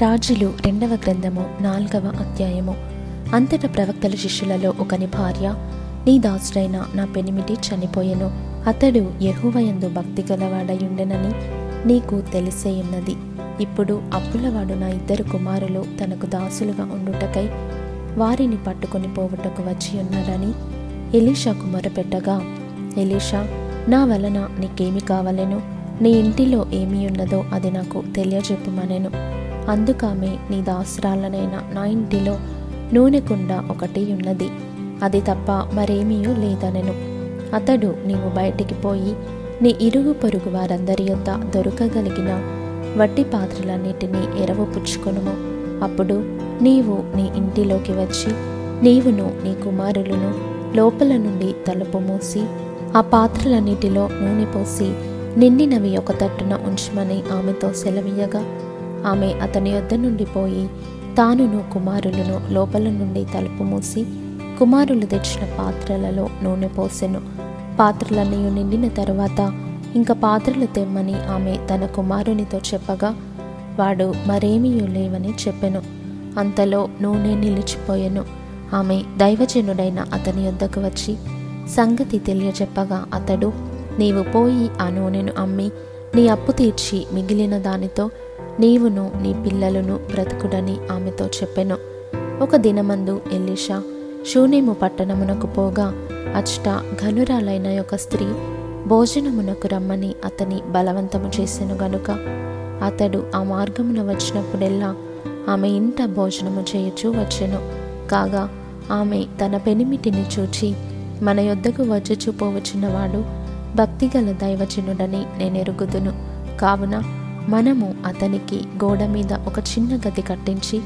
రాజులు రెండవ గ్రంథము నాలుగవ అధ్యాయము. అంతట ప్రవక్తల శిష్యులలో ఒకని భార్య నీ దాసుడైన నా పెనిమిటి చనిపోయెను. అతడు యహువయందు భక్తి గలవాడయుండెనని నీకు తెలిసేయున్నది. ఇప్పుడు అప్పులవాడు నా ఇద్దరు కుమారులు తనకు దాసులుగా ఉండుటకై వారిని పట్టుకొని పోవుటకు వచ్చి ఉన్నాడని ఎలీషాకు మొరపెట్టగా ఎలీషా నా వలన నీకేమి కావలెను? నీ ఇంటిలో ఏమి ఉన్నదో అది నాకు తెలియజెప్పుమనెను. అందుకామె నీ దాసురాలనైన నా ఇంటిలో నూనె కుండ ఒకటి ఉన్నది. అది తప్ప మరేమీయూ లేదనెను. అతడు నీవు బయటికి పోయి నీ ఇరుగు పొరుగు వారందరి యొద్ద దొరకగలిగిన వట్టి పాత్రలన్నిటినీ ఎరవు అప్పుడు నీవు నీ ఇంటిలోకి వచ్చి నీవును నీ కుమారులను లోపల నుండి తలుపు మూసి ఆ పాత్రలన్నిటిలో నూనె పోసి నిండినవి ఒక తట్టున ఉంచమని ఆమెతో సెలవీయగా ఆమె అతని యొద్ద నుండి పోయి తానును కుమారులను లోపల నుండి తలుపు మూసి కుమారులు తెచ్చిన పాత్రలలో నూనె పోసెను. పాత్రలన్నీ నిండిన తరువాత ఇంకా పాత్రలు తెమ్మని ఆమె తన కుమారునితో చెప్పగా వాడు మరేమీ లేవని చెప్పెను. అంతలో నూనె నిలిచిపోయెను. ఆమె దైవజనుడైన అతని యొద్దకు వచ్చి సంగతి తెలియజెప్పగా అతడు నీవు పోయి ఆ నూనెను అమ్మి నీ అప్పు తీర్చి మిగిలిన దానితో నీవును నీ పిల్లలను బ్రతుకుడని ఆమెతో చెప్పెను. ఒక దినమందు ఎలీషా షూనేము పట్టణమునకు పోగా అచ్చట ఘనురాలైన ఒక స్త్రీ భోజనమునకు రమ్మని అతని బలవంతము చేసెను గనుక. అతడు ఆ మార్గమున వచ్చినప్పుడెల్లా ఆమె ఇంట భోజనము చేయొచ్చు వచ్చెను. కాగా ఆమె తన పెనిమిటిని చూచి మన యొద్దకు వచ్చుచు పోవచ్చున్నవాడు భక్తిగల దైవజనుడని నేనెరుగుదును. కావున మనము అతనికి గోడ మీద ఒక చిన్న గది కట్టించి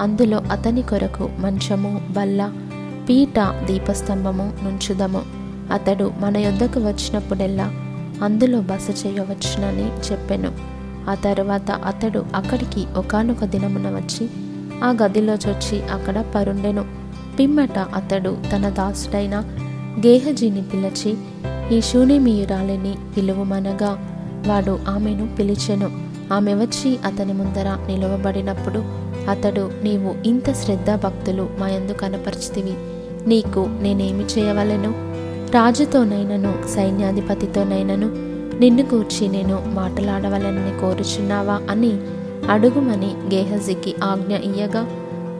అందులో అతని కొరకు మంచము బల్ల పీట దీపస్తంభము నుంచుదము. అతడు మన యొద్దకు వచ్చినప్పుడెల్లా అందులో బస చేయవచ్చునని చెప్పెను. ఆ తరువాత అతడు అక్కడికి ఒకనొక దినమున వచ్చి ఆ గదిలో చొచ్చి అక్కడ పరుండెను. పిమ్మట అతడు తన దాసుడైన గేహజీని పిలిచి ఈ శూన్యమీయురాలిని పిలువమనగా వాడు ఆమెను పిలిచెను. ఆమె వచ్చి అతని ముందర నిలవబడినప్పుడు అతడు నీవు ఇంత శ్రద్ధ భక్తులు మా యందు కనపరిచితివి. నీకు నేనేమి చేయవలెను? రాజుతోనైనను సైన్యాధిపతితోనైనను నిన్ను కూర్చి నేను మాట్లాడవలనని కోరుచున్నావా? అని అడుగుమని గేహజికి ఆజ్ఞ ఇయ్యగా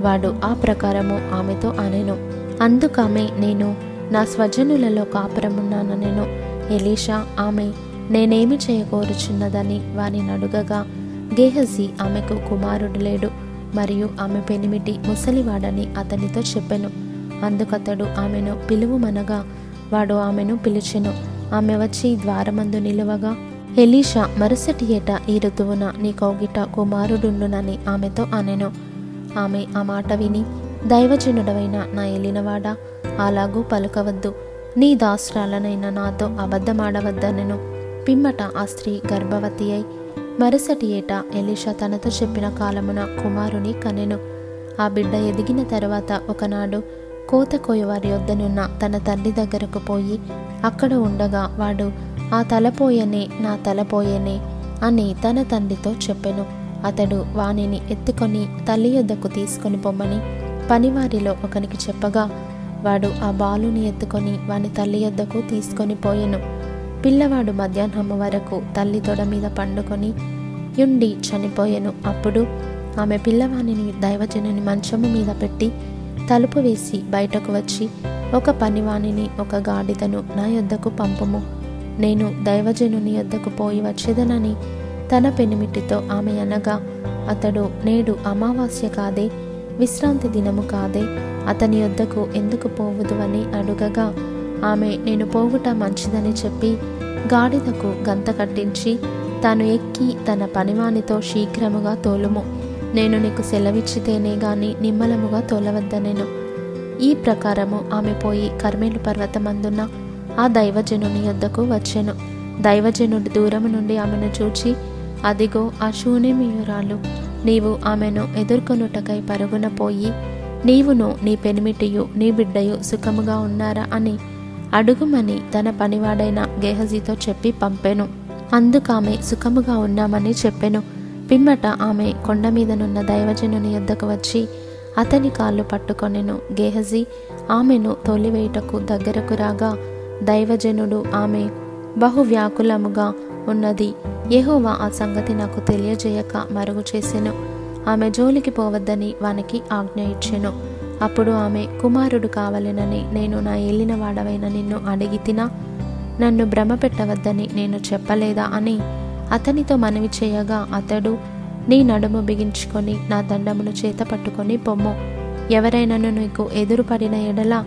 వాడు ఆ ప్రకారము ఆమెతో అనెను. అందుకామె నేను నా స్వజనులలో కాపురమున్నాననెను. ఎలీషా ఆమె నేనేమి చేయకోరుచున్నదని వాని అడుగగా గేహజీ ఆమెకు కుమారుడు లేడు మరియు ఆమె పెనిమిటి ముసలివాడని అతనితో చెప్పెను. అందుకతడు ఆమెను పిలువుమనగా వాడు ఆమెను పిలిచెను. ఆమె వచ్చి ద్వారమందు నిలువగా ఎలీషా మరుసటి ఏట ఈ ఋతువున నీ కౌగిట కుమారుడుండునని ఆమెతో అనెను. ఆమె ఆ మాట విని దైవజనుడవైన నా ఎలినవాడా అలాగూ పలుకవద్దు. నీ దాసురాలనైన నాతో అబద్ధమాడవద్దనెను. పిమ్మట ఆ స్త్రీ గర్భవతి అయి మరుసటి ఏట ఎలీషా తనతో చెప్పిన కాలమున కుమారుని కనెను. ఆ బిడ్డ ఎదిగిన తర్వాత ఒకనాడు కోత కోయవారి వద్దనున్న తన తల్లి దగ్గరకు పోయి అక్కడ ఉండగా వాడు ఆ తలపోయనే నా తలపోయనే అని తన తండ్రితో చెప్పెను. అతడు వానిని ఎత్తుకొని తల్లి యొద్దకు తీసుకొని పొమ్మని పనివారిలో ఒకనికి చెప్పగా వాడు ఆ బాలుని ఎత్తుకొని వాని తల్లి యొద్దకు తీసుకొని పోయెను. పిల్లవాడు మధ్యాహ్నం వరకు తల్లి తొడ మీద పండుకొని యుండి చనిపోయెను. అప్పుడు ఆమె పిల్లవాణిని దైవజనుని మంచము మీద పెట్టి తలుపు వేసి బయటకు వచ్చి ఒక పనివాణిని ఒక గాడిదను నా యొద్దకు పంపుము. నేను దైవజనుని యొద్దకు పోయి వచ్చేదనని తన పెనిమిటితో ఆమె అనగా అతడు నేడు అమావాస్య కాదే విశ్రాంతి దినము కాదే అతని యొద్దకు ఎందుకు పోవుదు అని అడుగగా ఆమె నేను పోగుట మంచిదని చెప్పి గాడిదకు గంత కట్టించి తాను ఎక్కి తన పనివానితో శీఘ్రముగా తోలుము. నేను నీకు సెలవిచ్చితేనే గాని నిమ్మలముగా తోలవద్దనేను. ఈ ప్రకారము ఆమె పోయి కర్మేలు పర్వతమందున్న ఆ దైవజనుని యొద్దకు వచ్చెను. దైవజనుడు దూరము నుండి ఆమెను చూచి అదిగో ఆ శూన్యమీయురాలు నీవు ఆమెను ఎదుర్కొనుటకై పరుగున పోయి నీవును నీ పెనిమిటియు నీ బిడ్డయు సుఖముగా ఉన్నారా? అని అడుగుమని తన పనివాడైన గేహజీతో చెప్పి పంపెను. అందుకామె సుఖముగా ఉన్నామని చెప్పెను. పిమ్మట ఆమె కొండ మీదనున్న దైవజనుని యొద్దకు వచ్చి అతని కాళ్ళు పట్టుకొనెను. గేహజీ ఆమెను తోలివేయుటకు దగ్గరకు రాగా దైవజనుడు ఆమె బహు వ్యాకులముగా ఉన్నది. యెహోవా ఆ సంగతి నాకు తెలియజేయక మరుగు చేసెను. ఆమె జోలికి పోవద్దని వానికి ఆజ్ఞ ఇచ్చెను. అప్పుడు ఆమె కుమారుడు కావలెనని నేను నా ఏలిన వాడవైన నిన్ను అడిగి తినా? నన్ను భ్రమ పెట్టవద్దని నేను చెప్పలేదా? అని అతనితో మనవి చేయగా అతడు నీ నడుము బిగించుకొని నా దండమును చేత పట్టుకొని పొమ్ము. ఎవరైనాను నీకు ఎదురుపడిన ఎడల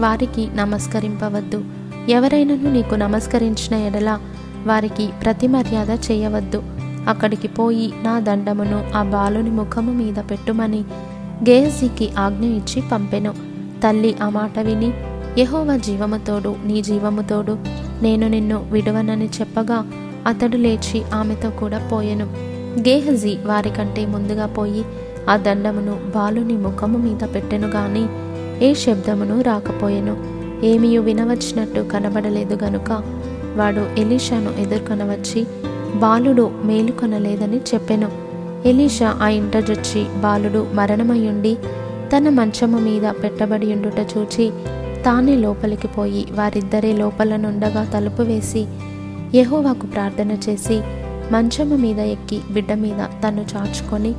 వారికి నమస్కరింపవద్దు. ఎవరైనాను నీకు నమస్కరించిన ఎడల వారికి ప్రతిమర్యాద చేయవద్దు. అక్కడికి పోయి నా దండమును ఆ బాలుని ముఖము మీద పెట్టుమని గేహజీకి ఆజ్ఞ ఇచ్చి పంపెను. తల్లి ఆ మాట విని యహోవ జీవముతోడు నీ జీవముతోడు నేను నిన్ను విడవనని చెప్పగా అతడు లేచి ఆమెతో కూడా పోయెను. గేహజీ వారికంటే ముందుగా పోయి ఆ దండమును బాలుని ముఖము మీద పెట్టెను గాని ఏ శబ్దమును రాకపోయెను. ఏమీయు వినవచ్చినట్టు కనబడలేదు గనుక వాడు ఎలీషాను ఎదుర్కొనవచ్చి బాలుడు మేలుకొనలేదని చెప్పెను. ఎలీషా ఆ ఇంట జొచ్చి బాలుడు మరణమయ్యుండి తన మంచము మీద పెట్టబడి ఉండుట చూచి తానే లోపలికి పోయి వారిద్దరే లోపలనుండగా తలుపు వేసి యహోవాకు ప్రార్థన చేసి మంచము మీద ఎక్కి బిడ్డ మీద తను చాచుకొని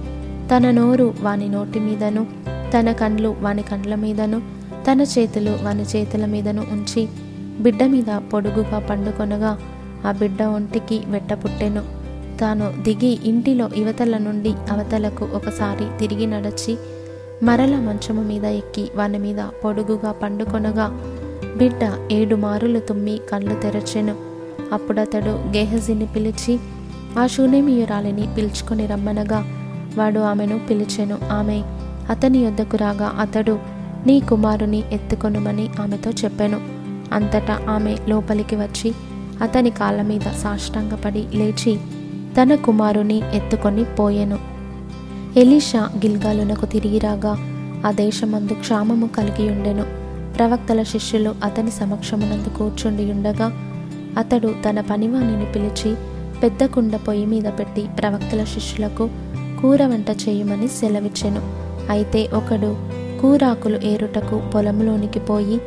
తన నోరు వాని నోటి మీదను తన కండ్లు వాని కండ్ల మీదను తన చేతులు వాని చేతుల మీదను ఉంచి బిడ్డ మీద పొడుగుగా పండుకొనగా ఆ బిడ్డ ఒంటికి వెట్ట పుట్టెను. తాను దిగి ఇంటిలో యువతల నుండి అవతలకు ఒకసారి తిరిగి నడచి మరల మంచము మీద ఎక్కి వాని మీద పొడుగుగా పండుకొనగా బిడ్డ ఏడు మారులు తుమ్మి కళ్ళు తెరచెను. అప్పుడతడు గేహజీని పిలిచి ఆ శూన్యమీయురాలిని పిలుచుకొని రమ్మనగా. వాడు ఆమెను పిలిచెను. ఆమె అతని యొద్దకు రాగా అతడు నీ కుమారుని ఎత్తుకొనుమని ఆమెతో చెప్పాను. అంతటా ఆమె లోపలికి వచ్చి అతని కాళ్ళ మీద సాష్టాంగపడి లేచి తన కుమారుని ఎత్తుకొని పోయెను. ఎలీషా గిల్గాలునకు తిరిగి రాగా ఆ దేశమందు క్షామము కలిగి ఉండెను ప్రవక్తల శిష్యులు అతని సమక్షమునందు కూర్చుండి ఉండగా అతడు తన పనివాణిని పిలిచి పెద్ద కుండ పొయ్యి మీద పెట్టి ప్రవక్తల శిష్యులకు కూర వంట చేయమని సెలవిచ్చెను. అయితే ఒకడు కూరాకులు ఏరుటకు పొలంలోనికి పోయి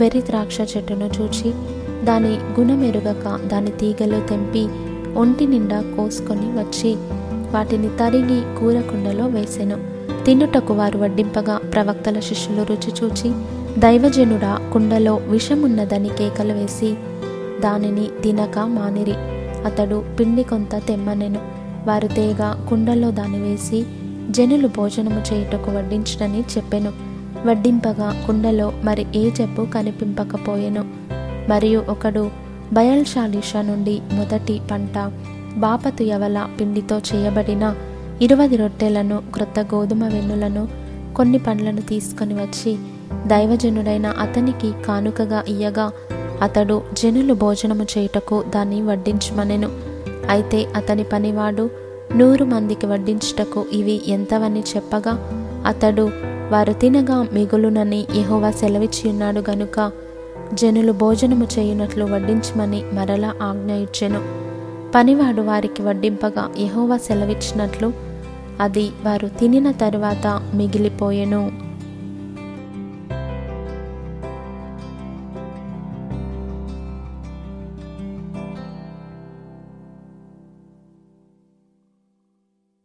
వెర్రి ద్రాక్ష చెట్టును చూచి దాని గుణమెరుగక దాని తీగలు తెంపి ఒంటి నిండా కోసుకొని వచ్చి వాటిని తరిగి కూరకుండలో వేసెను. తినుటకు వారు వడ్డింపగా ప్రవక్తల శిష్యులు రుచి చూచి దైవజనుడా కుండలో విషమున్నదని కేకలు వేసి దానిని తినక మానిరి. అతడు పిండి కొంత తెమ్మనెను. వారు తేగ కుండలో దాని వేసి జనులు భోజనము చేయుటకు వడ్డించడని చెప్పెను. వడ్డింపగా కుండలో మరి ఏ జబ్బు కనిపింపకపోయెను. మరియు ఒకడు బయల్షాలిష నుండి మొదటి పంట బాపతు యవల పిండితో చేయబడిన ఇరువది రొట్టెలను క్రొత్త గోధుమ వెన్నులను కొన్ని పండ్లను తీసుకొని వచ్చి దైవజనుడైన అతనికి కానుకగా ఇయ్యగా అతడు జనులు భోజనము చేయుటకు దాన్ని వడ్డించమనెను. అయితే అతని పనివాడు నూరు మందికి వడ్డించుటకు ఇవి ఎంతవని చెప్పగా అతడు వారు తినగా మిగులునని యహోవా సెలవిచ్చి ఉన్నాడు గనుక జనులు భోజనము చేయునట్లు వడ్డించమని మరలా ఆజ్ఞ ఇచ్చెను. పనివాడు వారికి వడ్డింపగా యహోవా సెలవిచ్చినట్లు అది వారు తినిన తరువాత మిగిలిపోయెను.